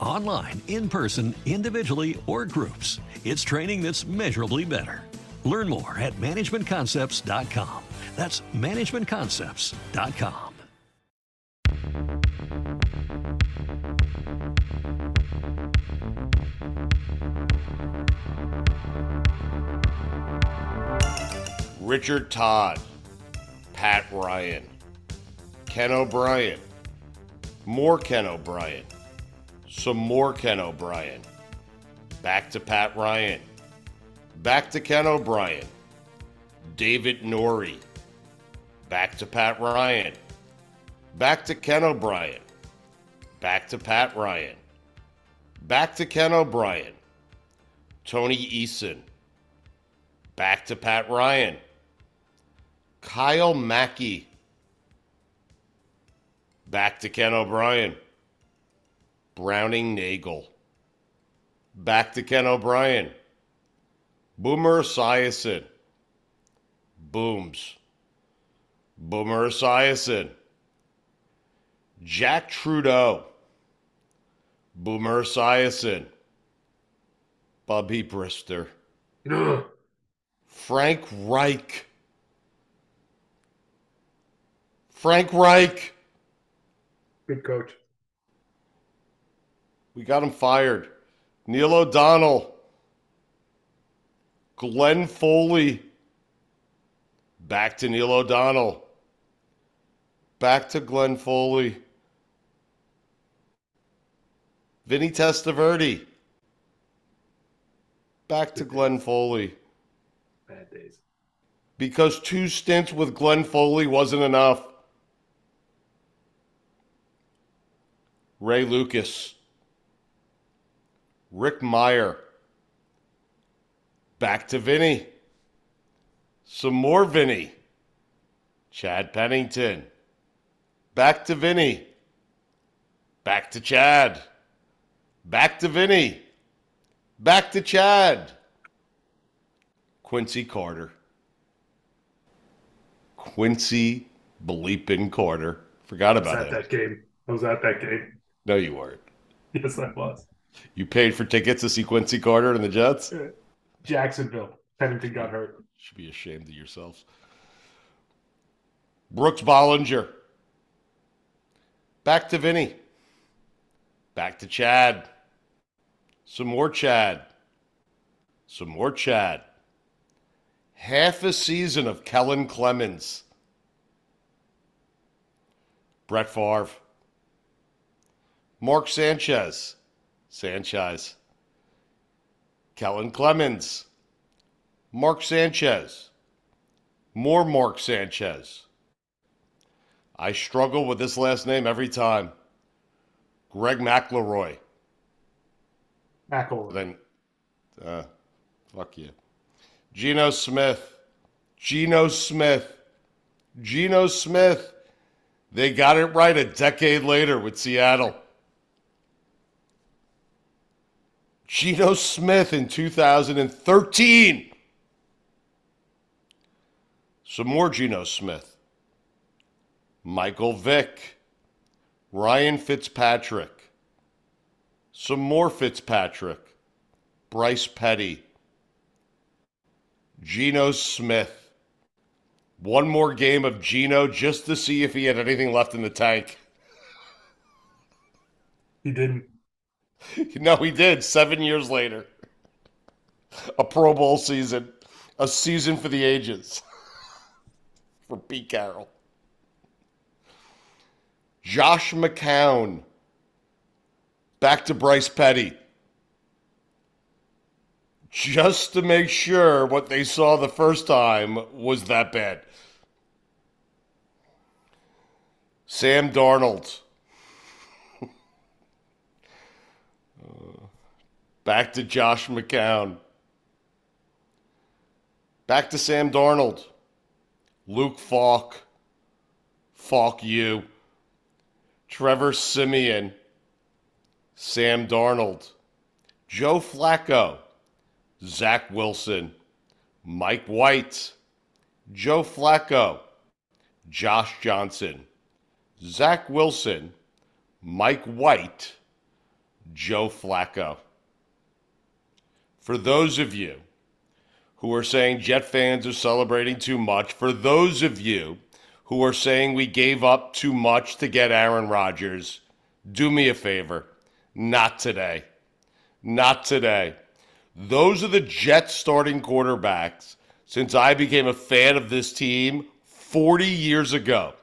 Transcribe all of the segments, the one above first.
Online, in person, individually, or groups, it's training that's measurably better. Learn more at managementconcepts.com. That's managementconcepts.com. Richard Todd, Pat Ryan, Ken O'Brien, more Ken O'Brien, some more Ken O'Brien, back to Pat Ryan, back to Ken O'Brien, David Norrie, back to Pat Ryan, back to Ken O'Brien, back to Pat Ryan, back to Ken O'Brien, Tony Eason, back to Pat Ryan, Kyle Mackey, back to Ken O'Brien, Browning Nagle, back to Ken O'Brien, Boomer Esiason, Booms, Boomer Esiason, Jack Trudeau, Boomer Esiason, Bubby Brister, Frank Reich, Frank Reich. Good coach. We got him fired. Neil O'Donnell. Glenn Foley. Back to Neil O'Donnell. Back to Glenn Foley. Vinny Testaverde. Back to Glenn Foley. Bad days. Because two stints with Glenn Foley wasn't enough. Ray Lucas. Rick Mirer. Back to Vinny. Some more Vinny. Chad Pennington. Back to Vinny. Back to Chad. Back to Vinny. Back to Chad. Quincy Carter. Quincy bleeping Carter. Forgot I was about at it. that game. I was at that game. No, you weren't. Yes, I was. You paid for tickets to see Quincy Carter and the Jets? Uh, Jacksonville. Pennington got hurt. Should be ashamed of yourselves. Brooks Bollinger. Back to Vinny. Back to Chad. Some more Chad. Some more Chad. Half a season of Kellen Clemens. Brett Favre. Mark Sanchez. Sanchez. Kellen Clemens. Mark Sanchez. More Mark Sanchez. I struggle with this last name every time. Greg McElroy. McElroy. Then, uh, fuck you. Geno Smith. Geno Smith. Geno Smith. They got it right a decade later with Seattle. Geno Smith in 2013. Some more Geno Smith. Michael Vick. Ryan Fitzpatrick. Some more Fitzpatrick. Bryce Petty. Geno Smith. One more game of Geno just to see if he had anything left in the tank. He didn't. No, he did. Seven years later. A Pro Bowl season. A season for the ages. for Pete Carroll. Josh McCown. Back to Bryce Petty. Just to make sure what they saw the first time was that bad. Sam Darnold. Back to Josh McCown. Back to Sam Darnold. Luke Falk. Falk you. Trevor Siemian. Sam Darnold. Joe Flacco. Zach Wilson. Mike White. Joe Flacco. Josh Johnson. Zach Wilson. Mike White. Joe Flacco. For those of you who are saying Jet fans are celebrating too much, for those of you who are saying we gave up too much to get Aaron Rodgers, do me a favor. Not today. Not today. Those are the Jets starting quarterbacks since I became a fan of this team 40 years ago.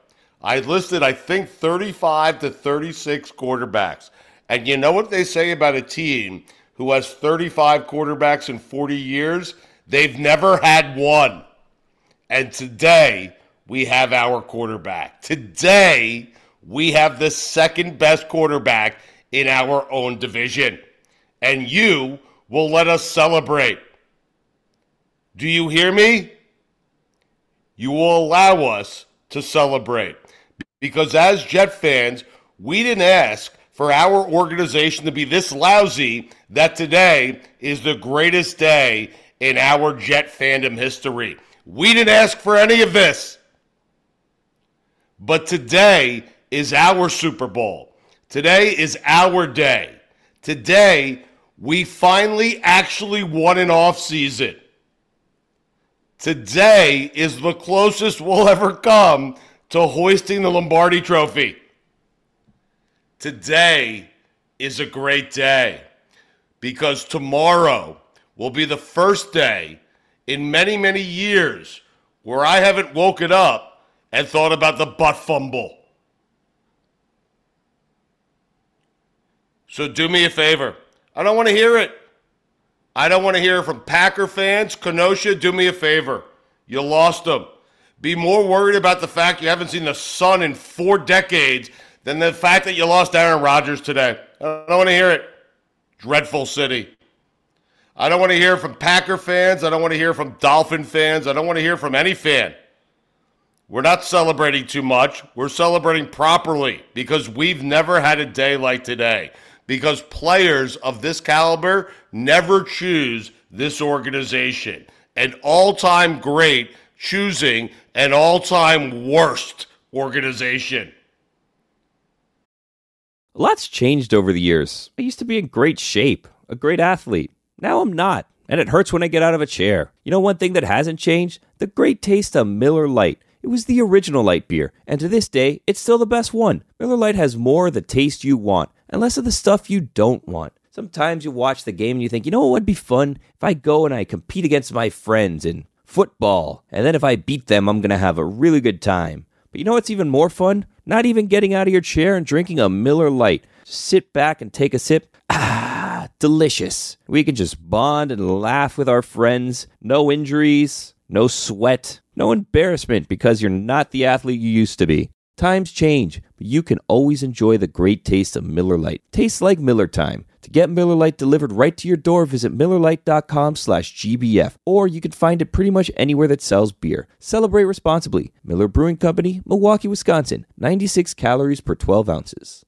I listed, I think, 35 to 36 quarterbacks. And you know what they say about a team who has 35 quarterbacks in 40 years? They've never had one. And today, we have our quarterback. Today, we have the second best quarterback in our own division. And you will let us celebrate. Do you hear me? You will allow us to celebrate. Because as Jet fans, we didn't ask for our organization to be this lousy that today is the greatest day in our Jet fandom history. We didn't ask for any of this. But today is our Super Bowl. Today is our day. Today, we finally actually won an off season. Today is the closest we'll ever come to hoisting the Lombardi trophy. Today is a great day because tomorrow will be the first day in many, many years where I haven't woken up and thought about the butt fumble. So do me a favor. I don't want to hear it. I don't want to hear it from Packer fans. Kenosha, do me a favor. You lost them. Be more worried about the fact you haven't seen the sun in four decades than the fact that you lost Aaron Rodgers today. I don't want to hear it. Dreadful city. I don't want to hear from Packer fans. I don't want to hear from Dolphin fans. I don't want to hear from any fan. We're not celebrating too much. We're celebrating properly because we've never had a day like today. Because players of this caliber never choose this organization. An all time great choosing an all time worst organization. A lot's changed over the years. I used to be in great shape, a great athlete. Now I'm not, and it hurts when I get out of a chair. You know one thing that hasn't changed? The great taste of Miller Lite. It was the original light beer, and to this day, it's still the best one. Miller Lite has more of the taste you want and less of the stuff you don't want. Sometimes you watch the game and you think, you know what would be fun? If I go and I compete against my friends in football, and then if I beat them, I'm going to have a really good time. But you know what's even more fun? Not even getting out of your chair and drinking a Miller Lite. Sit back and take a sip. Ah, delicious. We can just bond and laugh with our friends. No injuries, no sweat, no embarrassment because you're not the athlete you used to be. Times change, but you can always enjoy the great taste of Miller Lite. Tastes like Miller time. To get Miller Lite delivered right to your door, visit MillerLite.com slash GBF, or you can find it pretty much anywhere that sells beer. Celebrate responsibly. Miller Brewing Company, Milwaukee, Wisconsin. 96 calories per 12 ounces.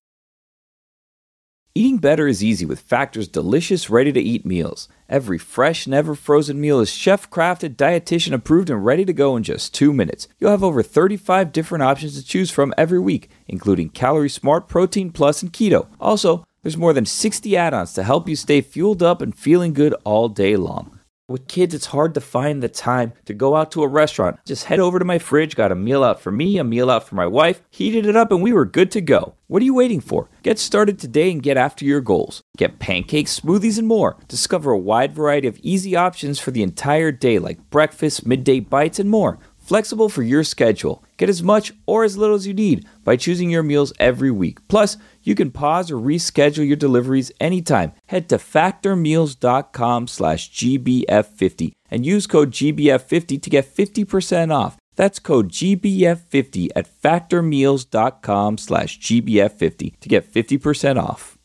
Eating better is easy with Factor's delicious, ready to eat meals. Every fresh, never frozen meal is chef crafted, dietitian approved, and ready to go in just two minutes. You'll have over 35 different options to choose from every week, including Calorie Smart, Protein Plus, and Keto. Also, there's more than 60 add ons to help you stay fueled up and feeling good all day long. With kids, it's hard to find the time to go out to a restaurant. Just head over to my fridge, got a meal out for me, a meal out for my wife, heated it up, and we were good to go. What are you waiting for? Get started today and get after your goals. Get pancakes, smoothies, and more. Discover a wide variety of easy options for the entire day, like breakfast, midday bites, and more. Flexible for your schedule. Get as much or as little as you need by choosing your meals every week. Plus, you can pause or reschedule your deliveries anytime. Head to factormeals.com slash GBF50 and use code GBF50 to get 50% off. That's code GBF50 at factormeals.com slash GBF50 to get 50% off.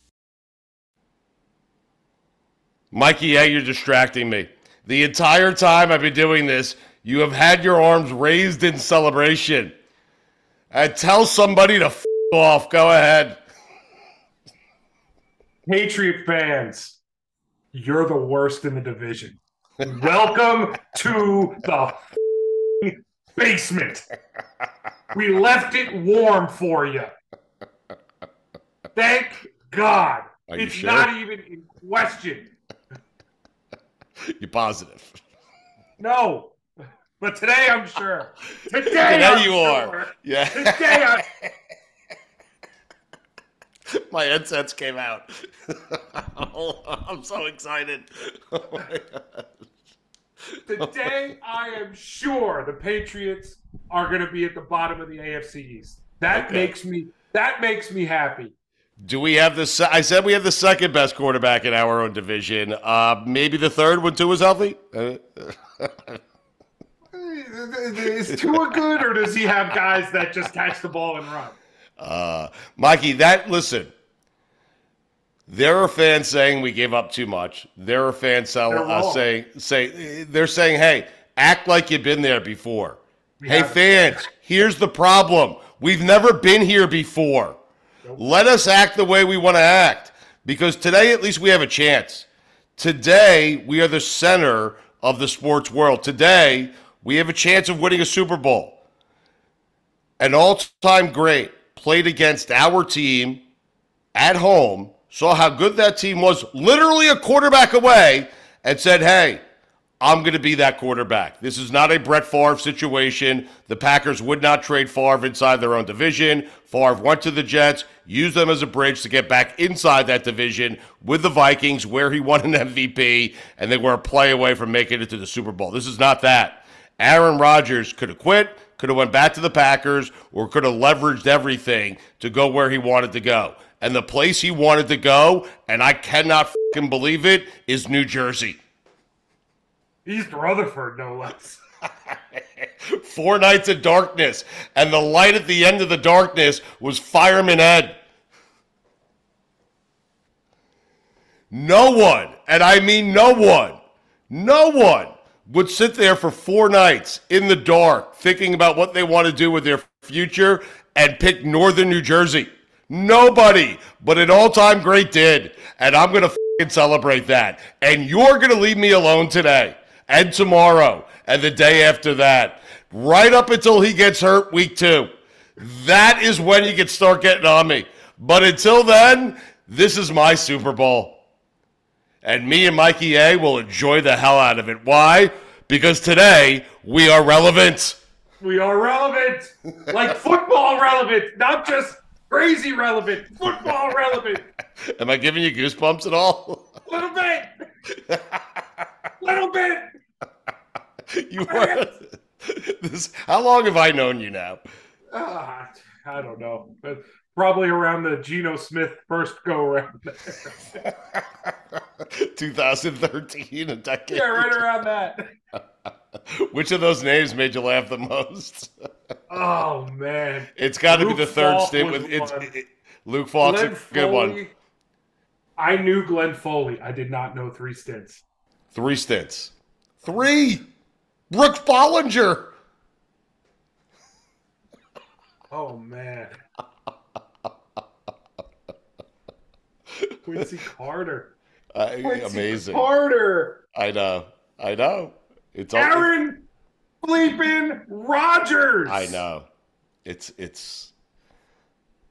Mikey, yeah, you're distracting me. The entire time I've been doing this, you have had your arms raised in celebration. Uh, tell somebody to f- off. Go ahead. Patriot fans, you're the worst in the division. Welcome to the f***ing basement. We left it warm for you. Thank God. It's sure? not even in question. You're positive? No. But today I'm sure. Today, Today I'm you sure. are. Yeah. Today I My headsets came out. I'm so excited. Oh my God. Today, I am sure the Patriots are going to be at the bottom of the AFC East. That Okay. makes me that makes me happy. Do we have the? I said we have the second best quarterback in our own division. Uh, maybe the third when is healthy. Uh, Is Tua good, or does he have guys that just catch the ball and run? Uh, Mikey, that listen. There are fans saying we gave up too much. There are fans They're uh, saying say they're saying, "Hey, act like you've been there before." hey, haven't. fans, here's the problem: we've never been here before. Let us act the way we want to act because today, at least, we have a chance. Today, we are the center of the sports world. Today, we have a chance of winning a Super Bowl an all-time great, played against our team at home, saw how good that team was, literally a quarterback away, and said, "Hey, I'm going to be that quarterback. This is not a Brett Favre situation. The Packers would not trade Favre inside their own division. Favre went to the Jets, used them as a bridge to get back inside that division with the Vikings, where he won an MVP, and they were a play away from making it to the Super Bowl. This is not that. Aaron Rodgers could have quit, could have went back to the Packers, or could have leveraged everything to go where he wanted to go. And the place he wanted to go, and I cannot fing believe it, is New Jersey. East Rutherford, no less. Four nights of darkness, and the light at the end of the darkness was Fireman Ed. No one, and I mean no one, no one would sit there for four nights in the dark thinking about what they want to do with their future and pick Northern New Jersey. Nobody but an all time great did. And I'm going to celebrate that. And you're going to leave me alone today and tomorrow and the day after that, right up until he gets hurt week two. That is when you can start getting on me. But until then, this is my Super Bowl. And me and Mikey A will enjoy the hell out of it. Why? Because today we are relevant. We are relevant, like football relevant, not just crazy relevant. Football relevant. Am I giving you goosebumps at all? Little bit. Little bit. you were. This, how long have I known you now? Ah, I don't know. But probably around the Geno Smith first go around. 2013, a decade. yeah, right around that. Which of those names made you laugh the most? Oh man. It's got to be the third Falk stint with it's it- Luke Falk's Glenn a good one. I knew Glenn Foley. I did not know three stints. Three stints. Three. Brooke Bollinger. Oh man. Quincy Carter. I, Quincy amazing. Carter. I know. I know. It's all. Aaron Bleeping Rodgers. I know. It's it's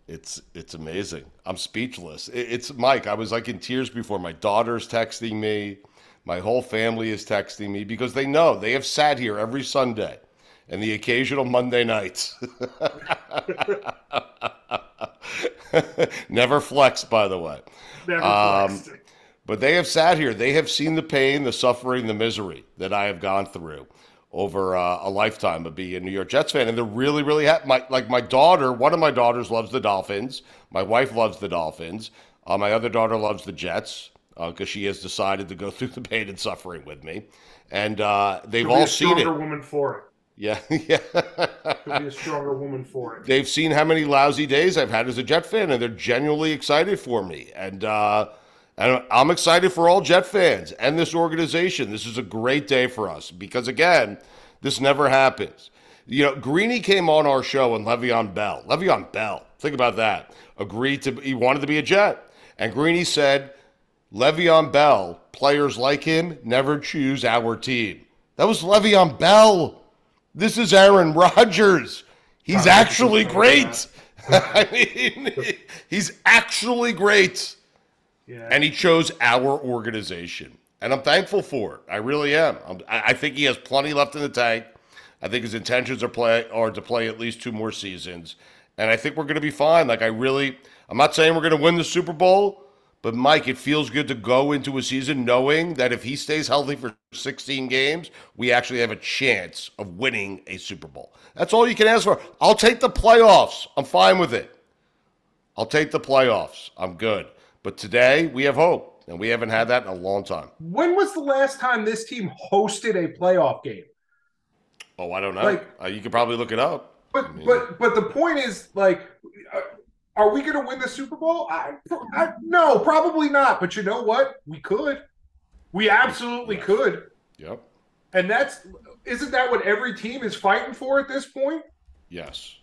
it's it's amazing. I'm speechless. It's Mike. I was like in tears before. My daughter's texting me. My whole family is texting me because they know they have sat here every Sunday and the occasional Monday nights. Never flex, by the way. Never Um, flexed. But they have sat here. They have seen the pain, the suffering, the misery that I have gone through over uh, a lifetime of being a New York Jets fan, and they're really, really happy. My, like my daughter, one of my daughters loves the Dolphins. My wife loves the Dolphins. Uh, my other daughter loves the Jets because she has decided to go through the pain and suffering with me, and uh, they've all a seen stronger it. woman for it. Yeah, yeah. She'll be a stronger woman for it. they've seen how many lousy days I've had as a Jet fan, and they're genuinely excited for me. And uh, And I'm excited for all Jet fans and this organization. This is a great day for us because, again, this never happens. You know, Greeny came on our show and Le'Veon Bell. Le'Veon Bell, think about that. Agreed to, he wanted to be a Jet. And Greeny said, Le'Veon Bell, players like him never choose our team. That was Le'Veon Bell. This is Aaron Rodgers. He's actually great. I mean, he's actually great. And he chose our organization. And I'm thankful for it. I really am. I'm, I I think he has plenty left in the tank. I think his intentions are play are to play at least two more seasons. And I think we're going to be fine. Like I really, I'm not saying we're going to win the Super Bowl, but Mike, it feels good to go into a season knowing that if he stays healthy for 16 games, we actually have a chance of winning a Super Bowl. That's all you can ask for. I'll take the playoffs. I'm fine with it. I'll take the playoffs. I'm good. But today we have hope, and we haven't had that in a long time. when was the last time this team hosted a playoff game? Oh, I don't know. Like- uh, you could probably look it up. But mean- but but the point is like, uh, are we going to win the Super Bowl? I, I no, probably not. But you know what? We could. We absolutely Yes. could. Yep. And that's isn't that what every team is fighting for at this point? Yes.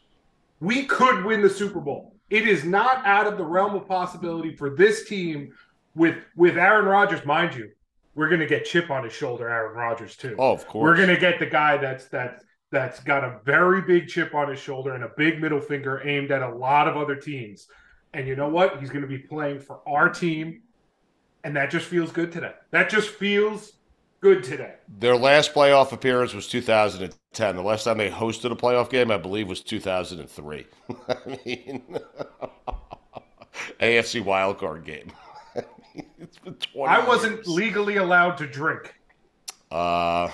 We could win the Super Bowl. It is not out of the realm of possibility for this team with with Aaron Rodgers, mind you. We're going to get chip on his shoulder, Aaron Rodgers too. Oh, of course. We're going to get the guy that's that's that's got a very big chip on his shoulder and a big middle finger aimed at a lot of other teams. And you know what? He's going to be playing for our team, and that just feels good today. That just feels good today. Their last playoff appearance was 2010. The last time they hosted a playoff game, I believe, was 2003. I mean, AFC wildcard game. it's been 20 I wasn't years. legally allowed to drink. Uh,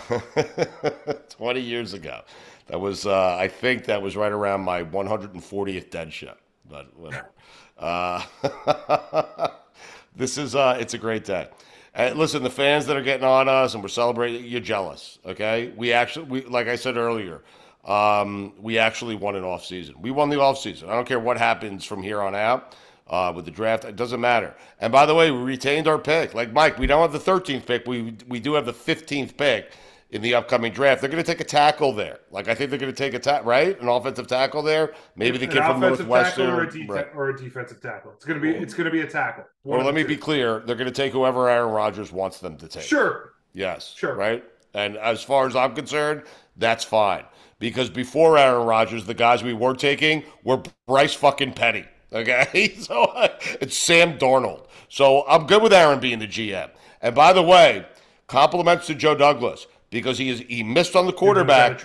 20 years ago. That was, uh, I think that was right around my 140th dead show, but whatever. Uh, this is, uh, it's a great day. Uh, listen, the fans that are getting on us and we're celebrating, you're jealous, okay? We actually, we, like I said earlier, um, we actually won an off season. We won the off season. I don't care what happens from here on out uh, with the draft. It doesn't matter. And by the way, we retained our pick. Like Mike, we don't have the 13th pick. We we do have the 15th pick in the upcoming draft. They're going to take a tackle there. Like I think they're going to take a ta- right, an offensive tackle there. Maybe the kid from Northwestern. or a, def- right. or a defensive tackle. It's gonna be it's gonna be a tackle. One Or let me two. be clear, they're going to take whoever Aaron Rodgers wants them to take. sure. Yes. Sure. Right? And as far as I'm concerned, that's fine. Because before Aaron Rodgers, the guys we were taking were Bryce fucking Petty. Okay? So uh, it's Sam Darnold. So I'm good with Aaron being the GM. And by the way, compliments to Joe Douglas because he is he missed on the quarterback,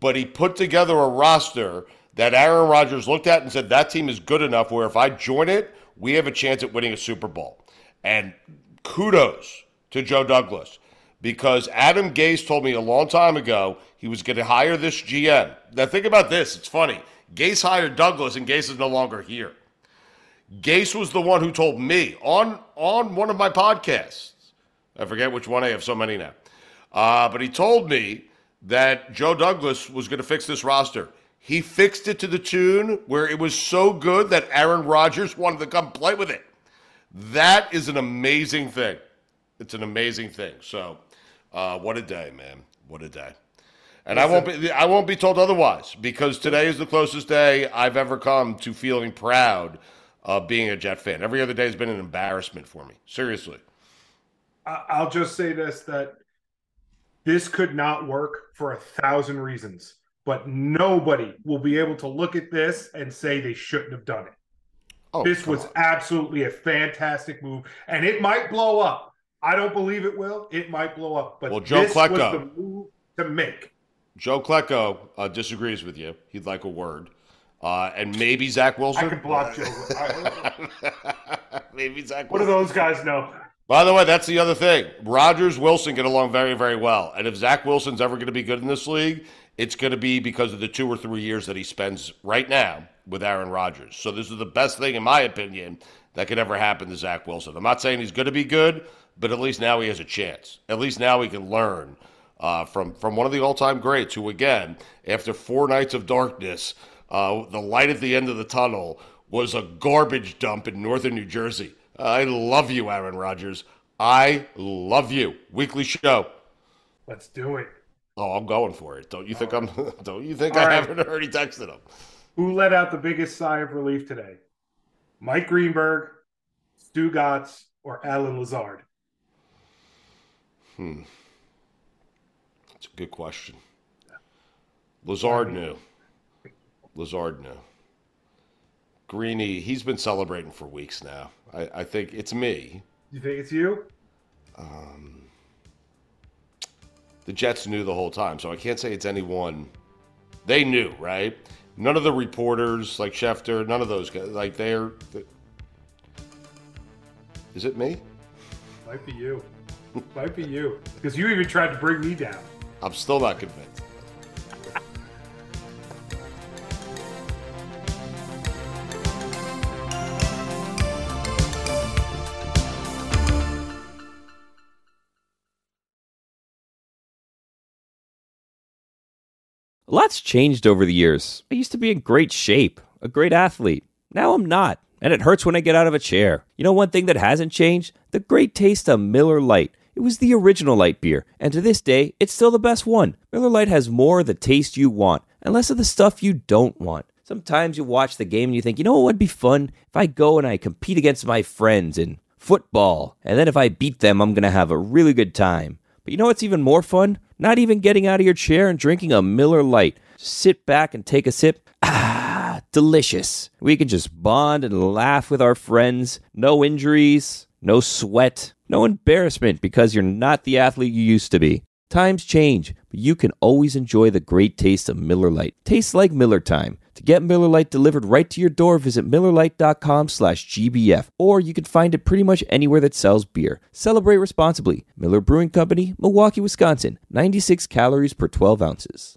but he put together a roster that Aaron Rodgers looked at and said that team is good enough where if I join it, we have a chance at winning a Super Bowl. And kudos to Joe Douglas because Adam Gase told me a long time ago he was going to hire this GM. Now think about this, it's funny. Gase hired Douglas and Gase is no longer here. Gase was the one who told me on on one of my podcasts. I forget which one. I have so many now. Uh, but he told me that Joe Douglas was going to fix this roster. He fixed it to the tune where it was so good that Aaron Rodgers wanted to come play with it. That is an amazing thing. It's an amazing thing. So, uh, what a day, man! What a day. And I won't be I won't be told otherwise because today is the closest day I've ever come to feeling proud of being a Jet fan. Every other day has been an embarrassment for me. Seriously. I'll just say this that this could not work for a thousand reasons, but nobody will be able to look at this and say they shouldn't have done it. Oh, this was on. absolutely a fantastic move, and it might blow up. I don't believe it will. It might blow up, but Well, Joe this was the move to make. Joe Klecko uh, disagrees with you. He'd like a word. Uh, and maybe Zach Wilson. I could block Joe. Maybe Zach what do those guys know? By the way, that's the other thing. Rodgers, Wilson get along very, very well. And if Zach Wilson's ever going to be good in this league, it's going to be because of the two or three years that he spends right now with Aaron Rodgers. So this is the best thing, in my opinion, that could ever happen to Zach Wilson. I'm not saying he's going to be good, but at least now he has a chance. At least now he can learn uh, from from one of the all-time greats, who again, after four nights of darkness, uh, the light at the end of the tunnel was a garbage dump in northern New Jersey. I love you, Aaron Rodgers. I love you. Weekly show. Let's do it. Oh, I'm going for it. Don't you think I'm? Don't you think All I right. haven't already texted him? Who let out the biggest sigh of relief today? Mike Greenberg, Stugotz, or Allen Lazard? Hmm. That's a good question. Lazard knew. Lazard knew. Greeny, he's been celebrating for weeks now. I, I think it's me. You think it's you? Um, the Jets knew the whole time, so I can't say it's anyone. They knew, right? None of the reporters, like Schefter, none of those guys, like they're. Is it me? Might be you. Might be you. Because you even tried to bring me down. I'm still not convinced. Lot's changed over the years. I used to be in great shape, a great athlete. Now I'm not, and it hurts when I get out of a chair. You know one thing that hasn't changed? The great taste of Miller Lite. It was the original light beer, and to this day, it's still the best one. Miller Lite has more of the taste you want, and less of the stuff you don't want. Sometimes you watch the game and you think, you know what would be fun? If I go and I compete against my friends in football, and then if I beat them, I'm gonna have a really good time. But you know what's even more fun? Not even getting out of your chair and drinking a Miller Lite. Sit back and take a sip. Ah, delicious. We can just bond and laugh with our friends. No injuries, no sweat, no embarrassment because you're not the athlete you used to be. Times change, but you can always enjoy the great taste of Miller Lite. Tastes like Miller time. To get Miller Lite delivered right to your door, visit MillerLite.com slash GBF, or you can find it pretty much anywhere that sells beer. Celebrate responsibly. Miller Brewing Company, Milwaukee, Wisconsin. 96 calories per 12 ounces.